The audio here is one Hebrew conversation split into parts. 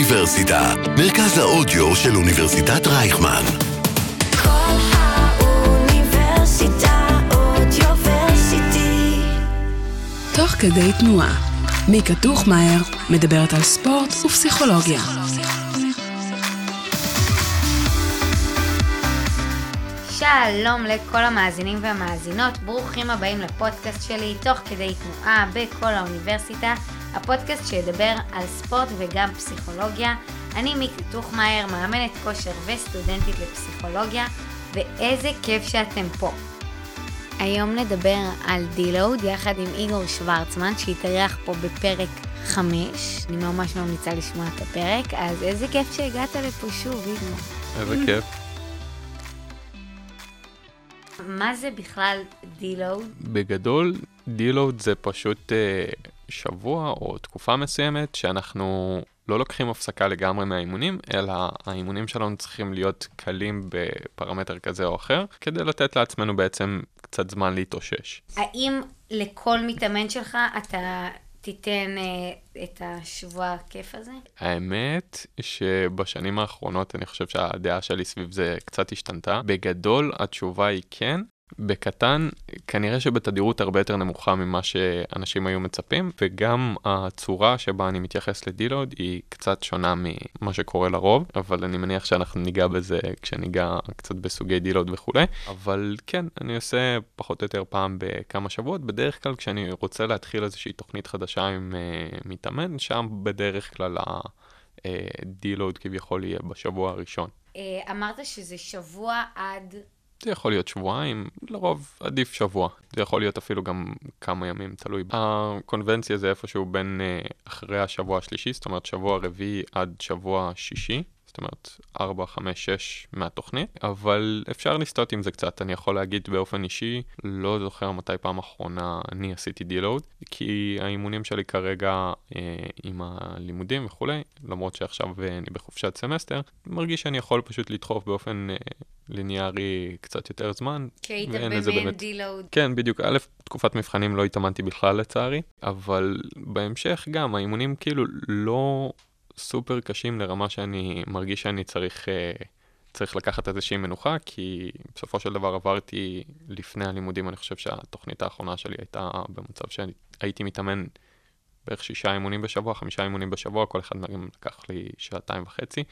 האוניברסיטה, מרכז האודיו של אוניברסיטת רייכמן. כל האוניברסיטה אודיוורסיטי. תוך כדי תנועה. מיקה טוחמאייר מדברת על ספורט ופסיכולוגיה. שלום לכל המאזינים והמאזינות, ברוכים הבאים לפודקאסט שלי, תוך כדי תנועה בכל האוניברסיטה, הפודקאסט שידבר על ספורט וגם פסיכולוגיה. אני מיקי טוחמאייר, מאמנת כושר וסטודנטית לפסיכולוגיה, ואיזה כיף שאתם פה. היום נדבר על דילוד יחד עם איגור שוורצמן, שהתארח פה בפרק 5. אני ממש ממליצה לשמוע את הפרק, אז איזה כיף שהגעת לפה שוב, איגור. איזה כיף. מה זה בכלל דילוד? בגדול, דילוד זה פשוט אה, שבוע או תקופה מסוימת שאנחנו לא לוקחים הפסקה לגמרי מהאימונים, אלא האימונים שלנו צריכים להיות קלים בפרמטר כזה או אחר, כדי לתת לעצמנו בעצם קצת זמן להתאושש. האם לכל מתאמן שלך אתה תיתן אה, את השבוע הכיף הזה? האמת שבשנים האחרונות אני חושב שהדעה שלי סביב זה קצת השתנתה. בגדול התשובה היא כן, בקטן, כנראה שבתדירות הרבה יותר נמוכה ממה שאנשים היו מצפים, וגם הצורה שבה אני מתייחס לדילוד היא קצת שונה ממה שקורה לרוב, אבל אני מניח שאנחנו ניגע בזה כשניגע קצת בסוגי דילוד וכולי. אבל כן, אני עושה פחות או יותר פעם בכמה שבועות, בדרך כלל כשאני רוצה להתחיל איזושהי תוכנית חדשה עם uh, מתאמן, שם בדרך כלל הדילוד כביכול יהיה בשבוע הראשון. אה, אמרת שזה שבוע עד... זה יכול להיות שבועיים, לרוב עדיף שבוע. זה יכול להיות אפילו גם כמה ימים, תלוי. הקונבנציה זה איפשהו בין uh, אחרי השבוע השלישי, זאת אומרת שבוע רביעי עד שבוע שישי. זאת אומרת, 4, 5, 6 מהתוכנית, אבל אפשר לסטות עם זה קצת. אני יכול להגיד באופן אישי, לא זוכר מתי פעם אחרונה אני עשיתי דילוד, כי האימונים שלי כרגע אה, עם הלימודים וכולי, למרות שעכשיו אה, אני בחופשת סמסטר, מרגיש שאני יכול פשוט לדחוף באופן אה, ליניארי קצת יותר זמן. כי היית באמת- deload. כן, בדיוק. א', תקופת מבחנים לא התאמנתי בכלל לצערי, אבל בהמשך גם, האימונים כאילו לא סופר קשים לרמה שאני מרגיש שאני צריך, אה, צריך לקחת איזושהי מנוחה, כי בסופו של דבר עברתי לפני הלימודים, אני חושב שהתוכנית האחרונה שלי הייתה במצב שהייתי מתאמן בערך שישה אימונים בשבוע, חמישה אימונים בשבוע, כל אחד מהם לקח לי שעתיים וחצי.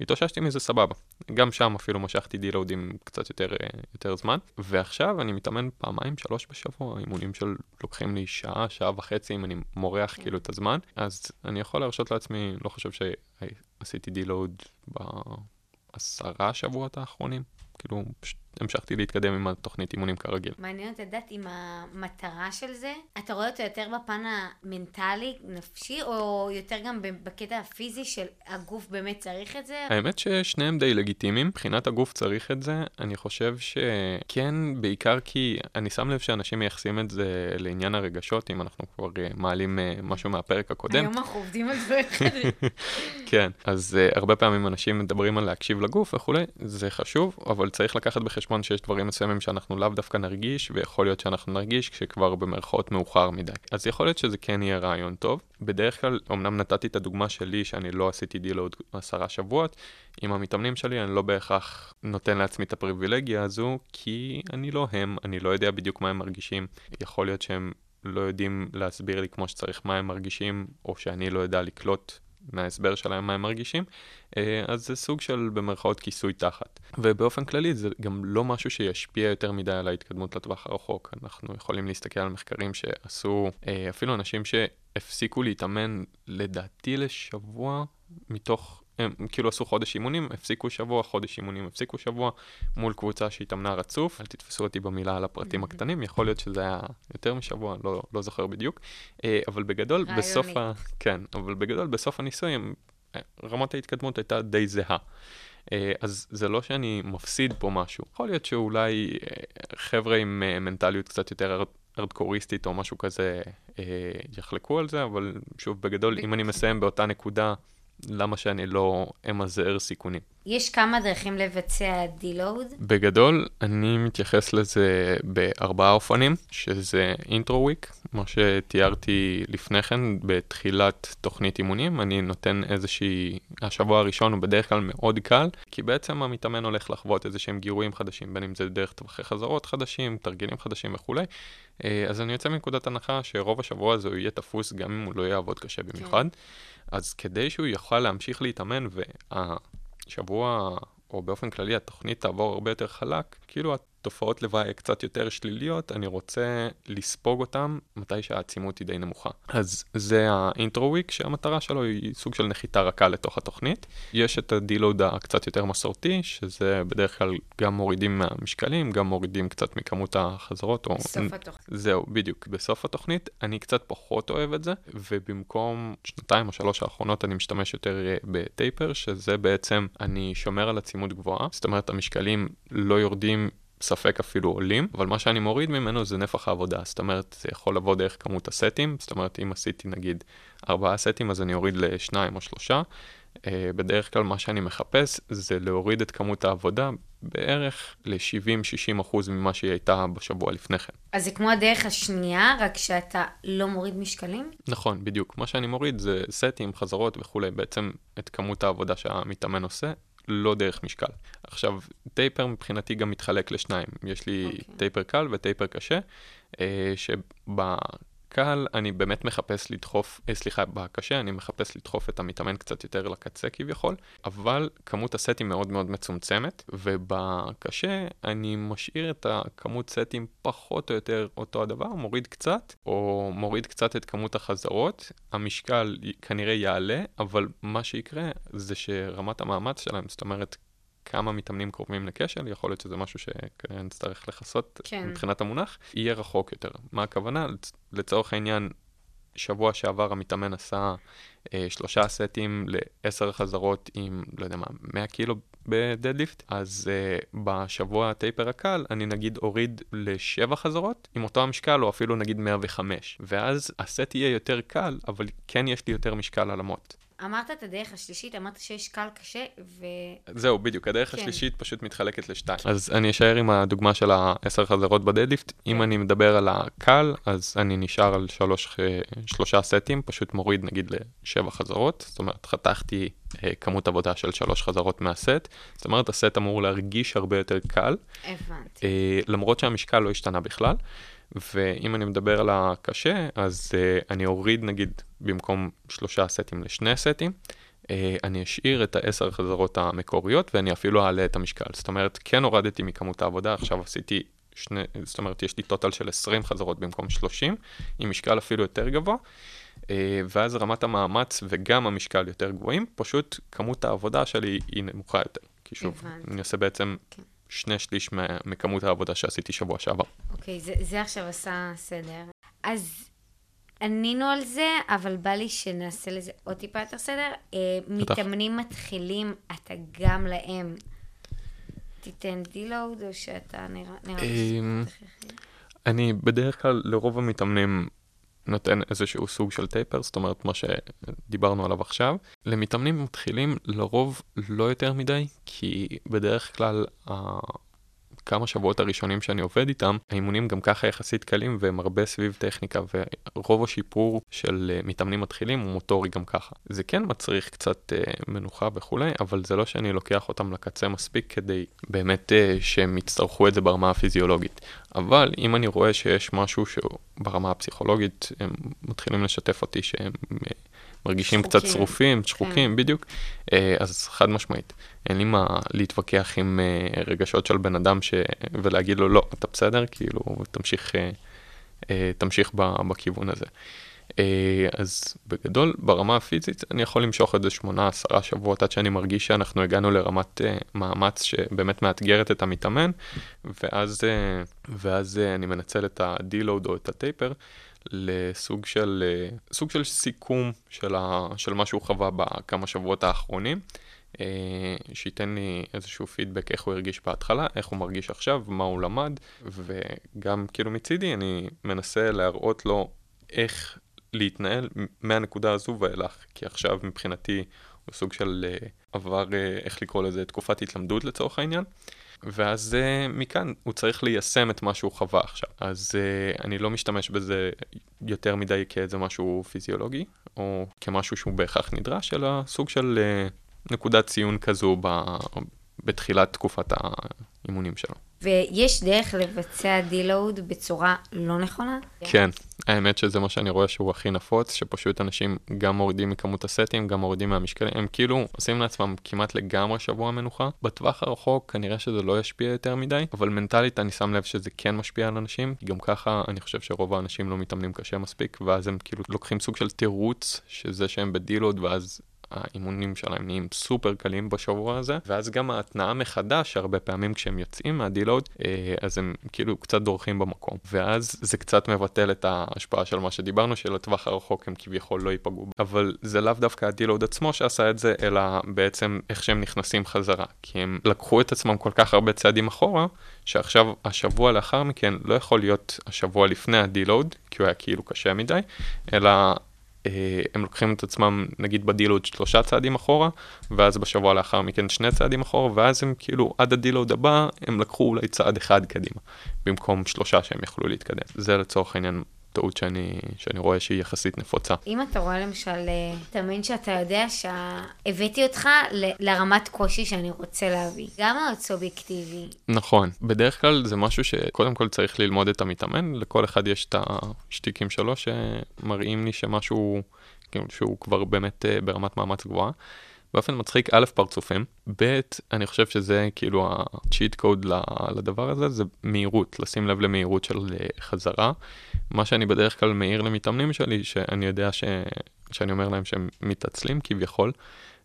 התאוששתי מזה סבבה. גם שם אפילו משכתי דילודים קצת יותר, אה, יותר זמן. ועכשיו אני מתאמן פעמיים, שלוש בשבוע, אימונים של לוקחים לי שעה, שעה וחצי אם אני מורח כאילו את הזמן. אז אני יכול להרשות לעצמי, לא חושב שעשיתי דילוד בעשרה שבועות האחרונים. כאילו, פשוט המשכתי להתקדם עם התוכנית אימונים כרגיל. מעניין אותי לדעת אם המטרה של זה, אתה רואה אותו יותר בפן המנטלי, נפשי, או יותר גם בקטע הפיזי של הגוף באמת צריך את זה? האמת ששניהם די לגיטימיים, מבחינת הגוף צריך את זה, אני חושב שכן, בעיקר כי אני שם לב שאנשים מייחסים את זה לעניין הרגשות, אם אנחנו כבר אה, מעלים אה, משהו מהפרק הקודם. היום אנחנו עובדים על דברים אחרים. כן, אז אה, הרבה פעמים אנשים מדברים על להקשיב לגוף וכולי, זה חשוב, אבל צריך לקחת בחשבון שיש דברים מסוימים שאנחנו לאו דווקא נרגיש, ויכול להיות שאנחנו נרגיש כשכבר במרכאות מאוחר מדי. אז יכול להיות שזה כן יהיה רעיון טוב. בדרך כלל, אמנם נתתי את הדוגמה שלי שאני לא עשיתי deload עשרה שבועות, עם המתאמנים שלי אני לא בהכרח נותן לעצמי את הפריבילגיה הזו, כי אני לא הם, אני לא יודע בדיוק מה הם מרגישים. יכול להיות שהם לא יודעים להסביר לי כמו שצריך מה הם מרגישים, או שאני לא יודע לקלוט מההסבר שלהם מה הם מרגישים, אה, אז זה סוג של במרכאות כיסוי תחת. ובאופן כללי זה גם לא משהו שישפיע יותר מדי על ההתקדמות לטווח הרחוק. אנחנו יכולים להסתכל על מחקרים שעשו אה, אפילו אנשים שהפסיקו להתאמן לדעתי לשבוע מתוך... הם כאילו עשו חודש אימונים, הפסיקו שבוע, חודש אימונים, הפסיקו שבוע, מול קבוצה שהתאמנה רצוף. אל תתפסו אותי במילה על הפרטים הקטנים, יכול להיות שזה היה יותר משבוע, לא, לא זוכר בדיוק. אה, אבל בגדול. בסוף ה... כן, אבל בגדול, בסוף הניסוי, הם- אה, רמת ההתקדמות הייתה די זהה. אה, אז זה לא שאני מפסיד פה משהו. יכול להיות שאולי חבר'ה עם מנטליות קצת יותר ארדקוריסטית או משהו כזה יחלקו על זה, אבל שוב, בגדול, אם אני מסיים באותה נקודה, למה שאני לא אמזער סיכונים? יש כמה דרכים לבצע דילוד. בגדול, אני מתייחס לזה בארבעה אופנים, שזה אינטרו וויק, כמו שתיארתי לפני כן בתחילת תוכנית אימונים, אני נותן איזושהי, השבוע הראשון הוא בדרך כלל מאוד קל, כי בעצם המתאמן הולך לחוות איזה שהם גירויים חדשים, בין אם זה דרך טווחי חזרות חדשים, תרגילים חדשים וכולי. אה, אז אני יוצא מנקודת הנחה שרוב השבוע הזה הוא יהיה תפוס גם אם הוא לא יעבוד קשה במיוחד. אז כדי שהוא יוכל להמשיך להתאמן והשבוע, או באופן כללי התוכנית תעבור הרבה יותר חלק, כאילו התופעות לוואי קצת יותר שליליות, אני רוצה לספוג אותם מתי שהעצימות היא די נמוכה. אז זה האינטרו וויק, שהמטרה שלו היא סוג של נחיתה רכה לתוך התוכנית. יש את הדילוד הקצת יותר מסורתי, שזה בדרך כלל גם מורידים מהמשקלים, גם מורידים קצת מכמות החזרות. או... בסוף התוכנית. זהו, בדיוק. בסוף התוכנית אני קצת פחות אוהב את זה, ובמקום שנתיים או שלוש האחרונות אני משתמש יותר בטייפר, שזה בעצם, אני שומר על עצימות גבוהה, זאת אומרת המשקלים לא יורדים ספק אפילו עולים, אבל מה שאני מוריד ממנו זה נפח העבודה, זאת אומרת, זה יכול לבוא דרך כמות הסטים, זאת אומרת, אם עשיתי נגיד ארבעה סטים, אז אני אוריד לשניים או שלושה. Uh, בדרך כלל מה שאני מחפש זה להוריד את כמות העבודה בערך ל-70-60 אחוז ממה שהיא הייתה בשבוע לפני כן. אז זה כמו הדרך השנייה, רק שאתה לא מוריד משקלים? נכון, בדיוק. מה שאני מוריד זה סטים, חזרות וכולי, בעצם את כמות העבודה שהמתאמן עושה, לא דרך משקל. עכשיו, טייפר מבחינתי גם מתחלק לשניים. יש לי okay. אוקיי. טייפר קל וטייפר קשה, אה, שבקל אני באמת מחפש לדחוף, אה, סליחה, בקשה אני מחפש לדחוף את המתאמן קצת יותר לקצה כביכול, אבל כמות הסטים מאוד מאוד מצומצמת, ובקשה אני משאיר את הכמות סטים פחות או יותר אותו הדבר, מוריד קצת, או מוריד קצת את כמות החזרות, המשקל כנראה יעלה, אבל מה שיקרה זה שרמת המאמץ שלהם, זאת אומרת, כמה מתאמנים קרובים לכשל, יכול להיות שזה משהו שכנראה נצטרך לכסות כן. מבחינת המונח, יהיה רחוק יותר. מה הכוונה? לצ- לצורך העניין, שבוע שעבר המתאמן עשה אה, שלושה סטים לעשר חזרות עם, לא יודע מה, 100 קילו בדדליפט, אז אה, בשבוע הטייפר הקל, אני נגיד אוריד לשבע חזרות עם אותו המשקל, או אפילו נגיד 105. ואז הסט יהיה יותר קל, אבל כן יש לי יותר משקל על המוט. אמרת את הדרך השלישית, אמרת שיש קל קשה, ו... זהו, בדיוק, הדרך כן. השלישית פשוט מתחלקת לשתיים. אז אני אשאר עם הדוגמה של העשר חזרות בדדליפט. אם אני מדבר על הקל, אז אני נשאר על שלוש, אה, שלושה סטים, פשוט מוריד נגיד לשבע חזרות. זאת אומרת, חתכתי אה, כמות עבודה של שלוש חזרות מהסט. זאת אומרת, הסט אמור להרגיש הרבה יותר קל, הבנתי. אה, למרות שהמשקל לא השתנה בכלל. ואם אני מדבר על הקשה, אז uh, אני אוריד נגיד במקום שלושה סטים לשני סטים, uh, אני אשאיר את העשר חזרות המקוריות ואני אפילו אעלה את המשקל. זאת אומרת, כן הורדתי מכמות העבודה, עכשיו עשיתי שני, זאת אומרת, יש לי טוטל של 20 חזרות במקום 30, עם משקל אפילו יותר גבוה, uh, ואז רמת המאמץ וגם המשקל יותר גבוהים, פשוט כמות העבודה שלי היא נמוכה יותר. כי שוב, הבנתי. אני עושה בעצם כן. שני שליש מכמות העבודה שעשיתי שבוע שעבר. אוקיי, זה, זה עכשיו עשה סדר. אז ענינו על זה, אבל בא לי שנעשה לזה עוד טיפה יותר סדר. אה, מתאמנים מתחילים, אתה גם להם תיתן דילואוד, או שאתה נראה... נראה לי שאתה? אני בדרך כלל לרוב המתאמנים נותן איזשהו סוג של טייפר, זאת אומרת מה שדיברנו עליו עכשיו. למתאמנים מתחילים לרוב לא יותר מדי, כי בדרך כלל. כמה שבועות הראשונים שאני עובד איתם, האימונים גם ככה יחסית קלים והם הרבה סביב טכניקה ורוב השיפור של אה, מתאמנים מתחילים הוא מוטורי גם ככה. זה כן מצריך קצת אה, מנוחה וכולי, אבל זה לא שאני לוקח אותם לקצה מספיק כדי באמת אה, שהם יצטרכו את זה ברמה הפיזיולוגית. אבל אם אני רואה שיש משהו שהוא ברמה הפסיכולוגית, הם מתחילים לשתף אותי שהם מרגישים קצת שחוקים. שרופים, שחוקים, בדיוק, אה, אז חד משמעית. אין לי מה להתווכח עם אה, רגשות של בן אדם ש... ולהגיד לו, לא, אתה בסדר, כאילו, תמשיך, אה, תמשיך בכיוון הזה. אז בגדול, ברמה הפיזית, אני יכול למשוך איזה שמונה, עשרה שבועות עד שאני מרגיש שאנחנו הגענו לרמת מאמץ שבאמת מאתגרת את המתאמן, ואז, ואז אני מנצל את ה-deload או את הטייפר לסוג של, אה, סוג של סיכום של, ה, של מה שהוא חווה בכמה שבועות האחרונים. אה, שייתן לי איזשהו פידבק איך הוא הרגיש בהתחלה, איך הוא מרגיש עכשיו, מה הוא למד, וגם כאילו מצידי אני מנסה להראות לו איך להתנהל מהנקודה הזו ואילך, כי עכשיו מבחינתי הוא סוג של אה, עבר, איך לקרוא לזה, תקופת התלמדות לצורך העניין. ואז uh, מכאן הוא צריך ליישם את מה שהוא חווה עכשיו. אז uh, אני לא משתמש בזה יותר מדי כאיזה משהו פיזיולוגי, או כמשהו שהוא בהכרח נדרש, אלא סוג של uh, נקודת ציון כזו ב, בתחילת תקופת האימונים שלו. ויש דרך לבצע דילואוד בצורה לא נכונה? כן, האמת שזה מה שאני רואה שהוא הכי נפוץ, שפשוט אנשים גם מורידים מכמות הסטים, גם מורידים מהמשקלים, הם כאילו עושים לעצמם כמעט לגמרי שבוע מנוחה. בטווח הרחוק כנראה שזה לא ישפיע יותר מדי, אבל מנטלית אני שם לב שזה כן משפיע על אנשים, כי גם ככה אני חושב שרוב האנשים לא מתאמנים קשה מספיק, ואז הם כאילו לוקחים סוג של תירוץ, שזה שהם בדילוד, ואז האימונים שלהם נהיים סופר קלים בשבוע הזה, ואז גם ההתנאה מחדש, הרבה פעמים כשהם יוצאים מהדילוד, אה, אז הם כאילו קצת דורכים במקום. ואז זה קצת מבטל את ההשפעה של מה שדיברנו, שלטווח הרחוק הם כביכול לא ייפגעו. אבל זה לאו דווקא הדילוד עצמו שעשה את זה, אלא בעצם איך שהם נכנסים חזרה. כי הם לקחו את עצמם כל כך הרבה צעדים אחורה, שעכשיו השבוע לאחר מכן לא יכול להיות השבוע לפני ה deload, כי הוא היה כאילו קשה מדי, אלא הם לוקחים את עצמם נגיד ב deload שלושה צעדים אחורה, ואז בשבוע לאחר מכן שני צעדים אחורה, ואז הם כאילו עד ה deload הבא הם לקחו אולי צעד אחד קדימה, במקום שלושה שהם יכלו להתקדם. זה לצורך העניין טעות שאני, שאני רואה שהיא יחסית נפוצה. אם אתה רואה למשל אה, תאמין שאתה יודע שהבאתי אותך ל- לרמת קושי שאני רוצה להביא, גם מאוד סובייקטיבי. נכון, בדרך כלל זה משהו שקודם כל צריך ללמוד את המתאמן, לכל אחד יש את השטיקים שלו שמראים לי שמשהו, כאילו שהוא כבר באמת אה, ברמת מאמץ גבוהה. באופן מצחיק, א', פרצופים, ב', אני חושב שזה כאילו הצ'יט קוד לדבר הזה, זה מהירות, לשים לב למהירות של אה, חזרה. מה שאני בדרך כלל מעיר למתאמנים שלי, שאני יודע ש... שאני אומר להם שהם מתעצלים כביכול,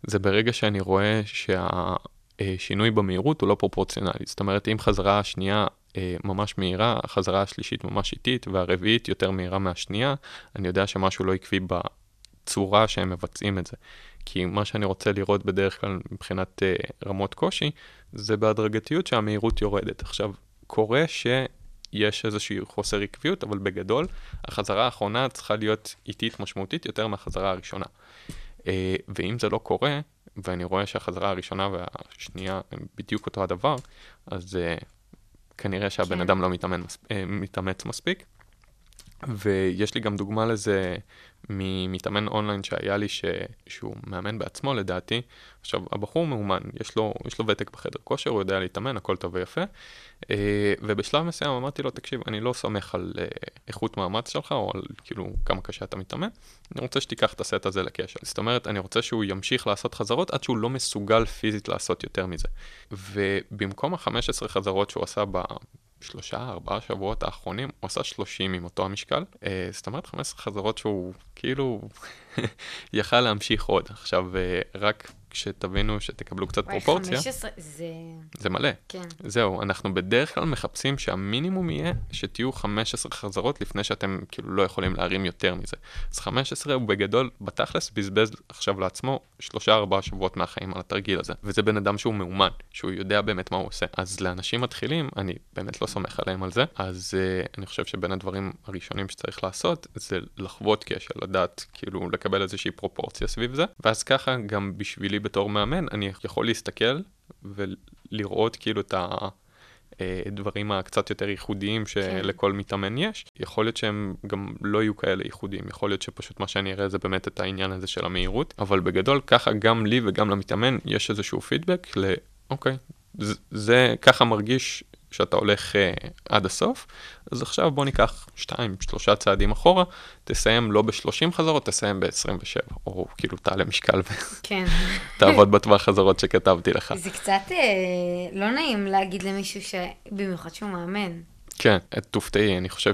זה ברגע שאני רואה שהשינוי במהירות הוא לא פרופורציונלי. זאת אומרת, אם חזרה השנייה אה, ממש מהירה, החזרה השלישית ממש איטית, והרביעית יותר מהירה מהשנייה, אני יודע שמשהו לא עקבי בצורה שהם מבצעים את זה. כי מה שאני רוצה לראות בדרך כלל מבחינת uh, רמות קושי, זה בהדרגתיות שהמהירות יורדת. עכשיו, קורה שיש איזושהי חוסר עקביות, אבל בגדול, החזרה האחרונה צריכה להיות איטית משמעותית יותר מהחזרה הראשונה. Uh, ואם זה לא קורה, ואני רואה שהחזרה הראשונה והשנייה הם בדיוק אותו הדבר, אז uh, כנראה שהבן כן. אדם לא מתאמן, uh, מתאמץ מספיק. ויש לי גם דוגמה לזה ממתאמן אונליין שהיה לי, ש... שהוא מאמן בעצמו לדעתי. עכשיו, הבחור מאומן, יש לו, יש לו ותק בחדר כושר, הוא יודע להתאמן, הכל טוב ויפה. אה, ובשלב מסוים אמרתי לו, תקשיב, אני לא סומך על אה, איכות מאמץ שלך, או על כאילו כמה קשה אתה מתאמן, אני רוצה שתיקח את הסט הזה לקשר. זאת אומרת, אני רוצה שהוא ימשיך לעשות חזרות עד שהוא לא מסוגל פיזית לעשות יותר מזה. ובמקום ה-15 חזרות שהוא עשה. שלושה, ארבעה שבועות האחרונים, הוא עשה 30 עם אותו המשקל. אה, זאת אומרת, 15 חזרות שהוא כאילו יכל להמשיך עוד. עכשיו, אה, רק כשתבינו, שתקבלו קצת וואי, פרופורציה, 15, זה... זה מלא. כן. זהו, אנחנו בדרך כלל מחפשים שהמינימום יהיה שתהיו 15 חזרות לפני שאתם כאילו לא יכולים להרים יותר מזה. אז 15 הוא בגדול, בתכלס, בזבז עכשיו לעצמו שלושה ארבעה שבועות מהחיים על התרגיל הזה. וזה בן אדם שהוא מאומן, שהוא יודע באמת מה הוא עושה. אז לאנשים מתחילים, אני באמת לא סומך עליהם על זה, אז uh, אני חושב שבין הדברים הראשונים שצריך לעשות, זה לחוות קשר, לדעת, כאילו, לקבל איזושהי פרופורציה סביב זה. ואז ככה, גם בשבילי בתור מאמן, אני יכול להסתכל ולראות כאילו את הדברים הקצת יותר ייחודיים שלכל מתאמן יש. יכול להיות שהם גם לא יהיו כאלה ייחודיים, יכול להיות שפשוט מה שאני אראה זה באמת את העניין הזה של המהירות, אבל בגדול ככה גם לי וגם למתאמן יש איזשהו פידבק ל... אוקיי, זה, זה ככה מרגיש שאתה הולך uh, עד הסוף, אז עכשיו בוא ניקח 2-3 צעדים אחורה, תסיים לא ב-30 חזרות, תסיים ב-27, או כאילו תעלה משקל כן. ותעבוד בטווח חזרות שכתבתי לך. זה קצת אה, לא נעים להגיד למישהו ש... במיוחד שהוא מאמן. כן, תופתעי, אני חושב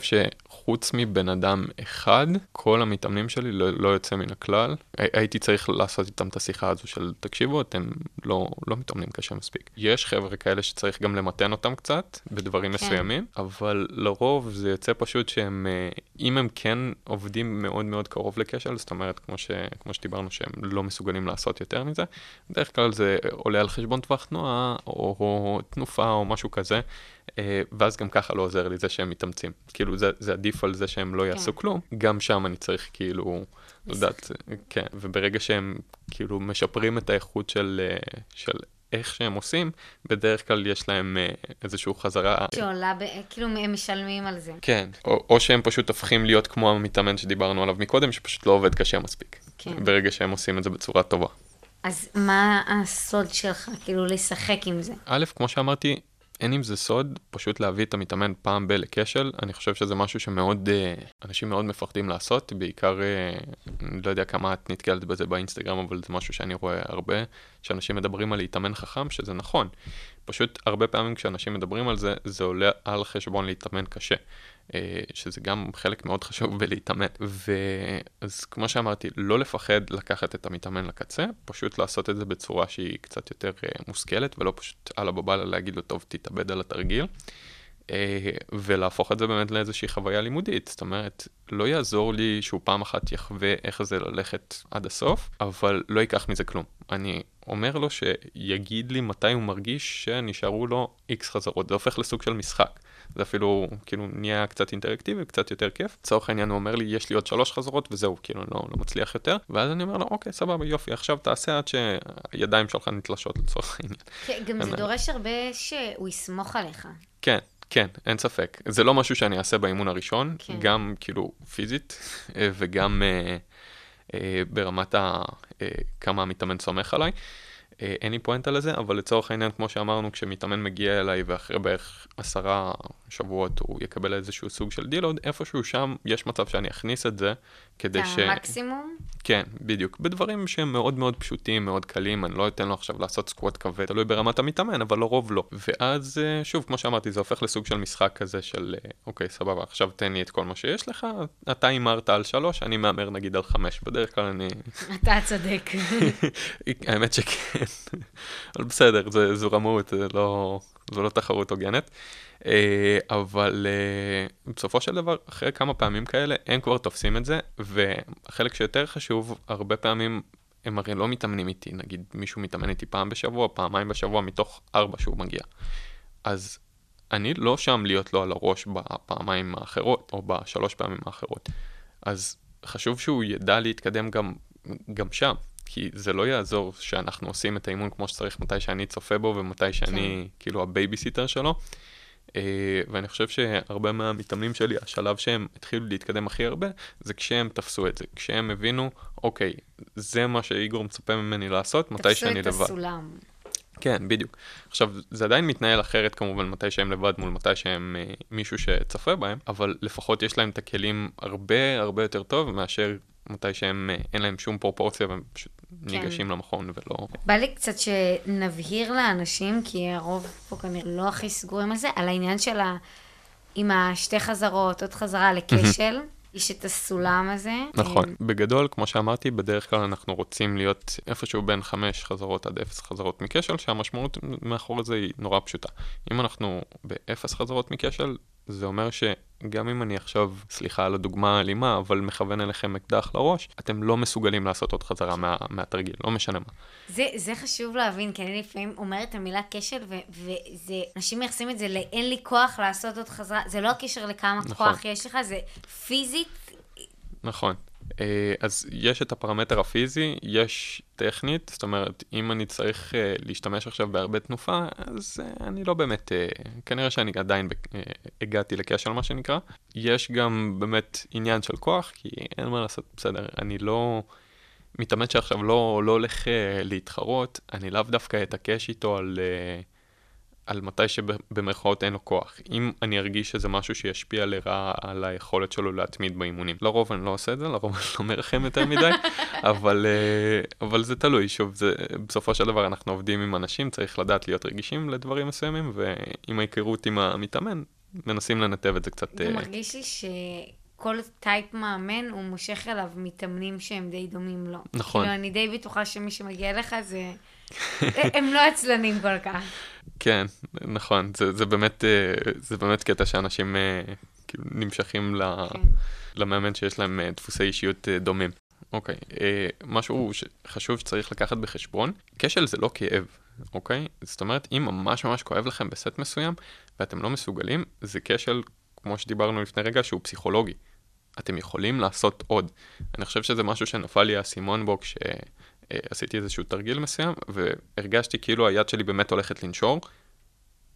שחוץ מבן אדם אחד, כל המתאמנים שלי לא, לא יוצא מן הכלל. הי- הייתי צריך לעשות איתם את השיחה הזו של, תקשיבו, אתם לא, לא מתאמנים קשה מספיק. יש חבר'ה כאלה שצריך גם למתן אותם קצת, בדברים כן. מסוימים, אבל לרוב זה יוצא פשוט שהם, אה, אם הם כן עובדים מאוד מאוד קרוב לכשל, זאת אומרת, כמו, ש, כמו שדיברנו, שהם לא מסוגלים לעשות יותר מזה, בדרך כלל זה עולה על חשבון טווח תנועה, או, או תנופה, או משהו כזה. אה, ואז גם ככה לא עוזר לי זה שהם מתאמצים. כאילו זה, זה עדיף על זה שהם לא יעשו כלום, גם שם אני צריך כאילו, לדעת, כן, וברגע שהם כאילו משפרים את האיכות של, אה, של איך שהם עושים, בדרך כלל יש להם אה, איזושהי חזרה. שעולה, ב... כאילו הם משלמים על זה. כן, או, או שהם פשוט הופכים להיות כמו המתאמן שדיברנו עליו מקודם, שפשוט לא עובד קשה מספיק. כן. ברגע שהם עושים את זה בצורה טובה. אז מה הסוד שלך, כאילו, לשחק עם זה? א', כמו שאמרתי, אין עם זה סוד, פשוט להביא את המתאמן פעם ב- לכשל, אני חושב שזה משהו שמאוד, אה, אנשים מאוד מפחדים לעשות, בעיקר, אה, אני לא יודע כמה את נתקלת בזה באינסטגרם, אבל זה משהו שאני רואה הרבה, שאנשים מדברים על להתאמן חכם, שזה נכון. פשוט הרבה פעמים כשאנשים מדברים על זה, זה עולה על חשבון להתאמן קשה. אה, שזה גם חלק מאוד חשוב בלהתאמן. ואז כמו שאמרתי, לא לפחד לקחת את המתאמן לקצה, פשוט לעשות את זה בצורה שהיא קצת יותר אה, מושכלת, ולא פשוט על הבבלה להגיד לו, טוב, תתאבד על התרגיל. אה, ולהפוך את זה באמת לאיזושהי חוויה לימודית. זאת אומרת, לא יעזור לי שהוא פעם אחת יחווה איך זה ללכת עד הסוף, אבל לא ייקח מזה כלום. אני אומר לו שיגיד לי מתי הוא מרגיש שנשארו לו איקס חזרות. זה הופך לסוג של משחק. זה אפילו כאילו נהיה קצת אינטראקטיבי, קצת יותר כיף. לצורך העניין הוא אומר לי, יש לי עוד שלוש חזרות וזהו, כאילו לא, לא מצליח יותר. ואז אני אומר לו, אוקיי, סבבה, יופי, עכשיו תעשה עד שהידיים שלך נתלשות לצורך העניין. כן, גם זה דורש הרבה שהוא יסמוך עליך. כן, כן, אין ספק. זה לא משהו שאני אעשה באימון הראשון, כן. גם כאילו פיזית וגם אה, אה, ברמת ה... אה, כמה המתאמן סומך עליי. אין לי פואנטה לזה, אבל לצורך העניין, כמו שאמרנו, כשמתאמן מגיע אליי ואחרי בערך עשרה שבועות הוא יקבל איזשהו סוג של דילוד, איפשהו שם יש מצב שאני אכניס את זה, כדי ש... המקסימום? כן, בדיוק. בדברים שהם מאוד מאוד פשוטים, מאוד קלים, אני לא אתן לו עכשיו לעשות סקווט כבד, תלוי ברמת המתאמן, אבל לרוב לא. ואז, אה, שוב, כמו שאמרתי, זה הופך לסוג של משחק כזה של, אה, אוקיי, סבבה, עכשיו תן לי את כל מה שיש לך, אתה הימרת על שלוש, אני מהמר נגיד על חמש. בדרך כלל אני... אתה צודק. האמת שכן. אבל בסדר, זה, זו רמאות, זה לא, זו לא תחרות הוגנת. אה, אבל אה, בסופו של דבר, אחרי כמה פעמים כאלה, הם כבר תופסים את זה, והחלק שיותר חשוב, הרבה פעמים הם הרי לא מתאמנים איתי, נגיד מישהו מתאמן איתי פעם בשבוע, פעמיים בשבוע, מתוך ארבע שהוא מגיע. אז אני לא שם להיות לו על הראש בפעמיים האחרות, או בשלוש פעמים האחרות. אז חשוב שהוא ידע להתקדם גם, גם שם, כי זה לא יעזור שאנחנו עושים את האימון כמו שצריך מתי שאני צופה בו ומתי שאני כאילו הבייביסיטר שלו. אה, ואני חושב שהרבה מהמתאמנים שלי, השלב שהם התחילו להתקדם הכי הרבה, זה כשהם תפסו את זה, כשהם הבינו, אוקיי, זה מה שאיגור מצפה ממני לעשות, מתי שאני לבד. תפסו את הסולם. כן, בדיוק. עכשיו, זה עדיין מתנהל אחרת כמובן מתי שהם לבד מול מתי שהם אה, מישהו שצופה בהם, אבל לפחות יש להם את הכלים הרבה הרבה יותר טוב מאשר מתי שהם אה, אין להם שום פרופורציה והם פשוט כן. ניגשים למכון ולא... בא לי קצת שנבהיר לאנשים, כי הרוב פה כנראה לא הכי סגורים על זה, על העניין של ה... עם השתי חזרות, עוד חזרה לכשל, יש את הסולם הזה. נכון. אה, בגדול, כמו שאמרתי, בדרך כלל אנחנו רוצים להיות איפשהו בין חמש חזרות עד אפס חזרות מכשל, שהמשמעות מאחורי זה היא נורא פשוטה. אם אנחנו באפס חזרות מכשל, זה אומר שגם אם אני עכשיו, סליחה על הדוגמה האלימה, אבל מכוון אליכם אקדח לראש, אתם לא מסוגלים לעשות עוד חזרה מה, מהתרגיל, לא משנה מה. זה, זה חשוב להבין, כי אני לפעמים אומרת את המילה כשל, ו- וזה, אנשים מייחסים את זה ל"אין לי כוח לעשות עוד חזרה", זה לא הקשר לכמה נכון. כוח יש לך, זה פיזית, נכון. אה, אז יש את הפרמטר הפיזי, יש טכנית, זאת אומרת, אם אני צריך אה, להשתמש עכשיו בהרבה תנופה, אז אה, אני לא באמת, אה, כנראה שאני עדיין הגעתי לכשל, מה שנקרא. יש גם באמת עניין של כוח, כי אין מה לעשות, בסדר, אני לא... מתאמן שעכשיו לא, לא הולך להתחרות, אני לאו דווקא אתעקש איתו על, אה, על מתי שבמרכאות אין לו כוח. אם אני ארגיש שזה משהו שישפיע לרעה על היכולת שלו להתמיד באימונים. לרוב אני לא עושה את זה, לרוב אני לא מרחם יותר מדי, אבל, אה, אבל זה תלוי, שוב, זה, בסופו של דבר אנחנו עובדים עם אנשים, צריך לדעת להיות רגישים לדברים מסוימים, ועם ההיכרות עם המתאמן, מנסים לנתב את זה קצת... גם אה, מרגיש לי שכל טייפ מאמן, הוא מושך אליו מתאמנים שהם די דומים לו. נכון. כאילו, אני די בטוחה שמי שמגיע אליך זה... הם לא עצלנים כל כך. כן, נכון, זה, זה, באמת, אה, זה באמת קטע שאנשים אה, כאילו נמשכים ל, כן. למאמן שיש להם אה, דפוסי אישיות דומים. אוקיי, משהו שחשוב שצריך לקחת בחשבון, כשל זה לא כאב, אוקיי? זאת אומרת, אם ממש ממש כואב לכם בסט מסוים ואתם לא מסוגלים, זה כשל כמו שדיברנו לפני רגע, שהוא פסיכולוגי. אתם יכולים לעשות עוד. אני חושב שזה משהו שנפל לי האסימון בו כשעשיתי איזשהו תרגיל מסוים, והרגשתי כאילו היד שלי באמת הולכת לנשור,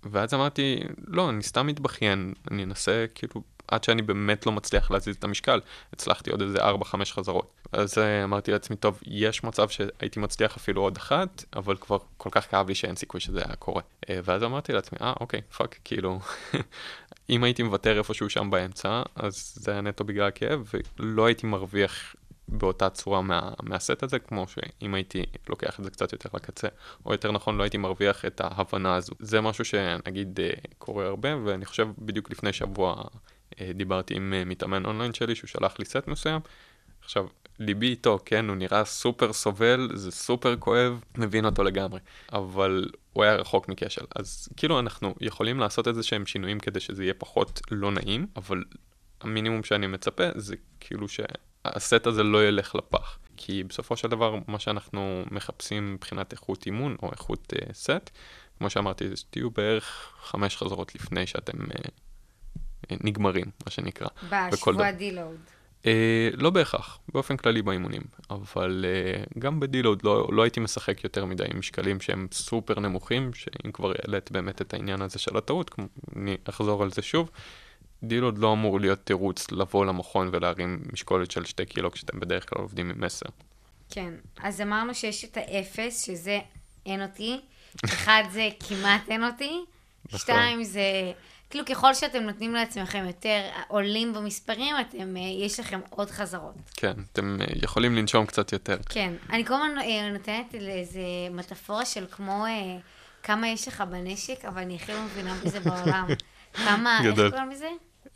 ואז אמרתי, לא, אני סתם מתבכיין, אני אנסה כאילו, עד שאני באמת לא מצליח להזיז את המשקל. הצלחתי עוד איזה 4-5 חזרות. אז אה, אמרתי לעצמי, טוב, יש מצב שהייתי מצליח אפילו עוד אחת, אבל כבר כל כך כאב לי שאין סיכוי שזה היה קורה. אה, ואז אמרתי לעצמי, אה, אוקיי, fuck, כאילו, אם הייתי מוותר איפשהו שם באמצע, אז זה היה נטו בגלל הכאב, ולא הייתי מרוויח באותה צורה מה, מהסט הזה, כמו שאם הייתי לוקח את זה קצת יותר לקצה, או יותר נכון, לא הייתי מרוויח את ההבנה הזו. זה משהו שנגיד אה, קורה הרבה, ואני חושב בדיוק לפני שבוע אה, דיברתי עם אה, מתאמן אונליין שלי, שהוא שלח לי סט מסוים. עכשיו, ליבי איתו, כן, הוא נראה סופר סובל, זה סופר כואב, מבין אותו לגמרי. אבל הוא היה רחוק מכשל. אז כאילו אנחנו יכולים לעשות איזה שהם שינויים כדי שזה יהיה פחות לא נעים, אבל המינימום שאני מצפה זה כאילו שהסט הזה לא ילך לפח. כי בסופו של דבר, מה שאנחנו מחפשים מבחינת איכות אימון או איכות uh, סט, כמו שאמרתי, זה שתהיו בערך חמש חזרות לפני שאתם uh, נגמרים, מה שנקרא. בשבוע דילוד. אה, לא בהכרח, באופן כללי באימונים, אבל אה, גם בדילוד לא, לא הייתי משחק יותר מדי עם משקלים שהם סופר נמוכים, שאם כבר העלית באמת את העניין הזה של הטעות, כמו- אני אחזור על זה שוב, דילוד לא אמור להיות תירוץ לבוא למכון ולהרים משקולת של שתי קילו כשאתם בדרך כלל עובדים עם 10. כן, אז אמרנו שיש את האפס, שזה אין אותי, אחד זה כמעט אין אותי, נכון. שתיים זה, כאילו ככל שאתם נותנים לעצמכם יותר עולים במספרים, אתם, אה, יש לכם עוד חזרות. כן, אתם אה, יכולים לנשום קצת יותר. כן, אני כל הזמן אה, נותנת לאיזה מטאפורה של כמו כמה יש לך בנשק, אבל אני הכי לא מבינה בזה בעולם. כמה, איך. קוראים לזה?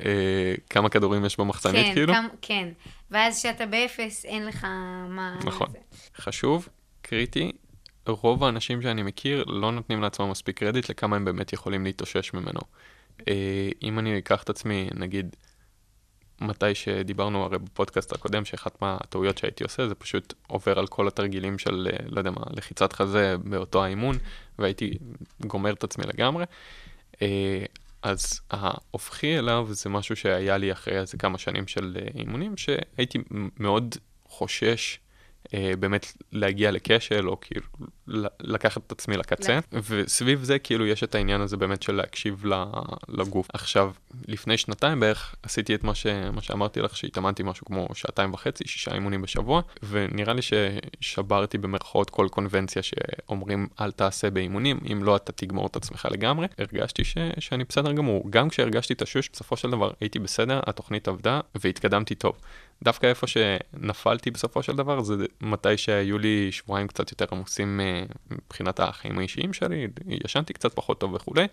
אה, כמה כדורים יש במחסנית כן, כאילו? כמה, כן. ואז כשאתה באפס, אין לך מה... נכון. זה. חשוב, קריטי, רוב האנשים שאני מכיר לא נותנים לעצמם מספיק קרדיט לכמה הם באמת יכולים להתאושש ממנו. אה, אם אני אקח את עצמי, נגיד, מתי שדיברנו הרי בפודקאסט הקודם, שאחת מהטעויות שהייתי עושה זה פשוט עובר על כל התרגילים של, אה, לא יודע מה, לחיצת חזה באותו האימון, והייתי גומר את עצמי לגמרי. אז ההופכי אליו זה משהו שהיה לי אחרי איזה כמה שנים של אה, אימונים, שהייתי מאוד חושש אה, באמת להגיע לכשל, או כאילו לקחת את עצמי לקצה, וסביב זה כאילו יש את העניין הזה באמת של להקשיב לגוף. עכשיו, לפני שנתיים בערך עשיתי את מה, ש... מה שאמרתי לך, שהתאמנתי משהו כמו שעתיים וחצי, שישה אימונים בשבוע, ונראה לי ששברתי במרכאות כל קונבנציה שאומרים אל תעשה באימונים, אם לא אתה תגמור את עצמך לגמרי. הרגשתי ש... שאני בסדר גמור. גם כשהרגשתי תשוש, בסופו של דבר הייתי בסדר, התוכנית עבדה והתקדמתי טוב. דווקא איפה שנפלתי בסופו של דבר זה מתי שהיו לי שבועיים קצת יותר עמוסים אה, מבחינת החיים האישיים שלי, ישנתי קצת פחות טוב וכולי,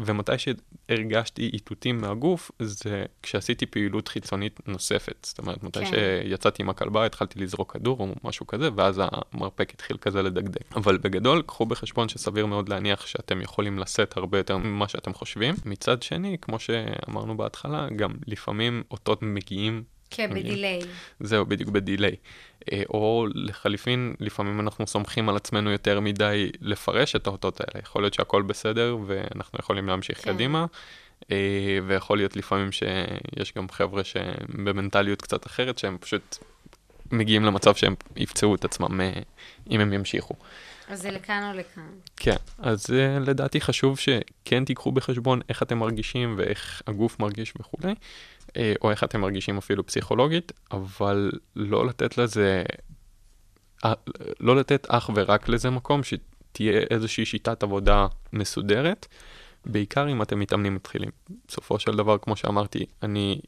ומתי שהרגשתי איתותים מהגוף זה כשעשיתי פעילות חיצונית נוספת. זאת אומרת, מתי כן. שיצאתי עם הכלבה התחלתי לזרוק כדור או משהו כזה, ואז המרפק התחיל כזה לדגדג. אבל בגדול, קחו בחשבון שסביר מאוד להניח שאתם יכולים לשאת הרבה יותר ממה שאתם חושבים. מצד שני, כמו שאמרנו בהתחלה, גם לפעמים אותות מגיעים כן, בדיליי. זהו, בדיוק בדיליי. אה, או לחליפין, לפעמים אנחנו סומכים על עצמנו יותר מדי לפרש את האותות האלה. יכול להיות שהכל בסדר ואנחנו יכולים להמשיך כן. קדימה, אה, ויכול להיות לפעמים שיש גם חבר'ה שהם במנטליות קצת אחרת, שהם פשוט מגיעים למצב שהם יפצעו את עצמם אה, אם הם ימשיכו. אז זה לכאן או לכאן. כן, אז לדעתי חשוב שכן תיקחו בחשבון איך אתם מרגישים ואיך הגוף מרגיש וכולי, או איך אתם מרגישים אפילו פסיכולוגית, אבל לא לתת לזה, uh, לא לתת אך ורק לזה מקום, שתהיה איזושהי שיטת עבודה מסודרת, בעיקר אם אתם מתאמנים מתחילים. בסופו של דבר, כמו שאמרתי, אני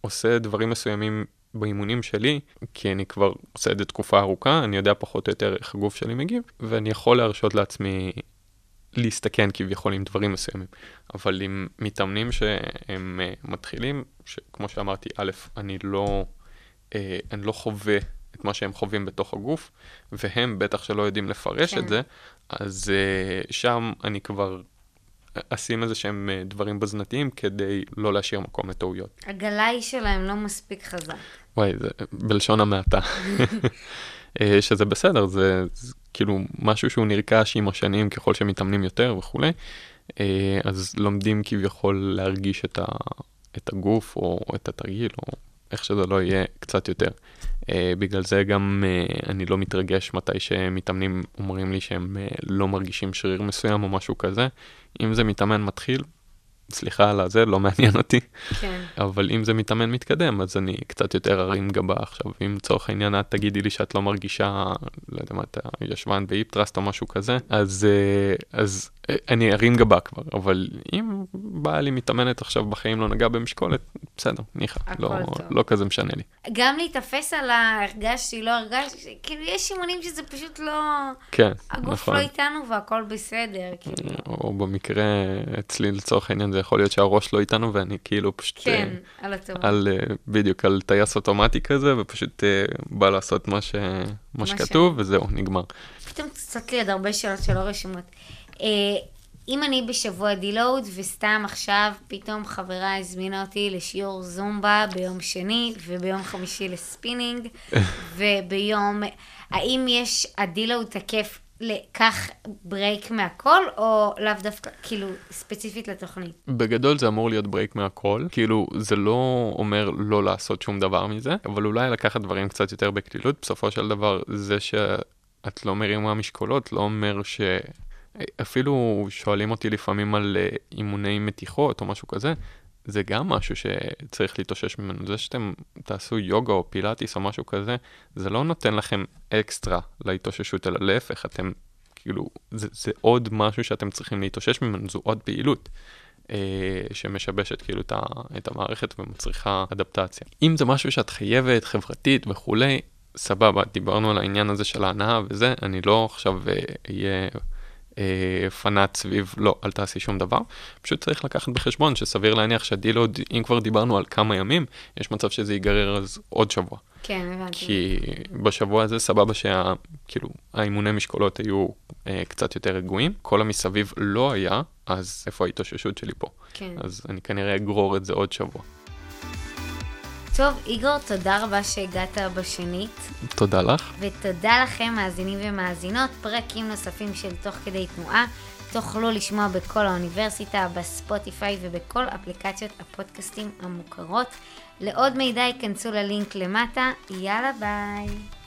עושה דברים מסוימים באימונים שלי, כי אני כבר עושה את זה תקופה ארוכה, אני יודע פחות או יותר איך הגוף שלי מגיב, ואני יכול להרשות לעצמי להסתכן כביכול עם דברים מסוימים. אבל עם מתאמנים שהם uh, מתחילים, שכמו שאמרתי, א', אני לא, uh, אני לא חווה את מה שהם חווים בתוך הגוף, והם בטח שלא יודעים לפרש כן. את זה, אז uh, שם אני כבר אשים איזה שהם uh, דברים בזנתיים כדי לא להשאיר מקום לטעויות. הגלאי שלהם לא מספיק חזק. וואי, זה בלשון המעטה. שזה בסדר, זה, זה כאילו משהו שהוא נרכש עם השנים ככל שמתאמנים יותר וכולי, אה, אז לומדים כביכול להרגיש את, ה, את הגוף או את התרגיל או איך שזה לא יהיה קצת יותר. אה, בגלל זה גם אה, אני לא מתרגש מתי שמתאמנים אומרים לי שהם לא מרגישים שריר מסוים או משהו כזה. אם זה מתאמן מתחיל, סליחה על הזה, לא מעניין אותי. כן. אבל אם זה מתאמן מתקדם, אז אני קצת יותר ארים גבה עכשיו. אם לצורך העניין את תגידי לי שאת לא מרגישה, לא יודע מה, את הישבן באיפטרסט או משהו כזה, אז, אה, אז אני ארים גבה כבר. אבל אם באה לי מתאמנת עכשיו בחיים לא נגע במשקולת, בסדר, ניחא, לא, טוב. לא כזה משנה לי. גם להיתפס על ההרגשתי, לא הרגשתי, כאילו יש אימונים שזה פשוט לא... כן, הגוף נכון. לא איתנו והכל בסדר, כאילו. או במקרה אצלי לצורך העניין זה יכול להיות שהראש לא איתנו ואני כאילו פשוט כן, אה, על הטוב. על אה, בדיוק על טייס אוטומטי כזה ופשוט אה, בא לעשות מה, ש... מה מה שכתוב וזהו נגמר. פתאום צצות לי עוד הרבה שאלות שלא רשומות. אה, אם אני בשבוע deload וסתם עכשיו פתאום חברה הזמינה אותי לשיעור זומבה ביום שני וביום חמישי לספינינג וביום... האם יש ה deload תקף לקחת break מהכל או לאו דווקא כאילו ספציפית לתוכנית? בגדול זה אמור להיות break מהכל כאילו זה לא אומר לא לעשות שום דבר מזה אבל אולי לקחת דברים קצת יותר בקלילות בסופו של דבר זה שאת לא מרימה משקולות לא אומר ש... אפילו שואלים אותי לפעמים על אה, אימוני מתיחות או משהו כזה, זה גם משהו שצריך להתאושש ממנו. זה שאתם תעשו יוגה או פילאטיס או משהו כזה, זה לא נותן לכם אקסטרה להתאוששות, אלא להפך, אתם כאילו, זה, זה עוד משהו שאתם צריכים להתאושש ממנו, זו עוד פעילות. אה, שמשבשת כאילו את, המערכת ומצריכה אדפטציה. אם זה משהו שאת חייבת, חברתית וכולי, סבבה, דיברנו על העניין הזה של ההנאה וזה, אני לא עכשיו אה, אהיה אה, פנאט סביב, לא, אל תעשי שום דבר. פשוט צריך לקחת בחשבון שסביר להניח שהדילוד, אם כבר דיברנו על כמה ימים, יש מצב שזה ייגרר אז עוד שבוע. כן, הבנתי. כי בשבוע הזה סבבה שה... כאילו, האימוני משקולות היו אה, קצת יותר רגועים, כל המסביב לא היה, אז איפה ההתאוששות שלי פה? כן. אז אני כנראה אגרור את זה עוד שבוע. טוב, איגור, תודה רבה שהגעת בשנית. תודה לך. ותודה לכם, מאזינים ומאזינות. פרקים נוספים של תוך כדי תנועה תוכלו לשמוע בכל האוניברסיטה, בספוטיפיי ובכל אפליקציות הפודקאסטים המוכרות. לעוד מידע ייכנסו ללינק למטה. יאללה ביי.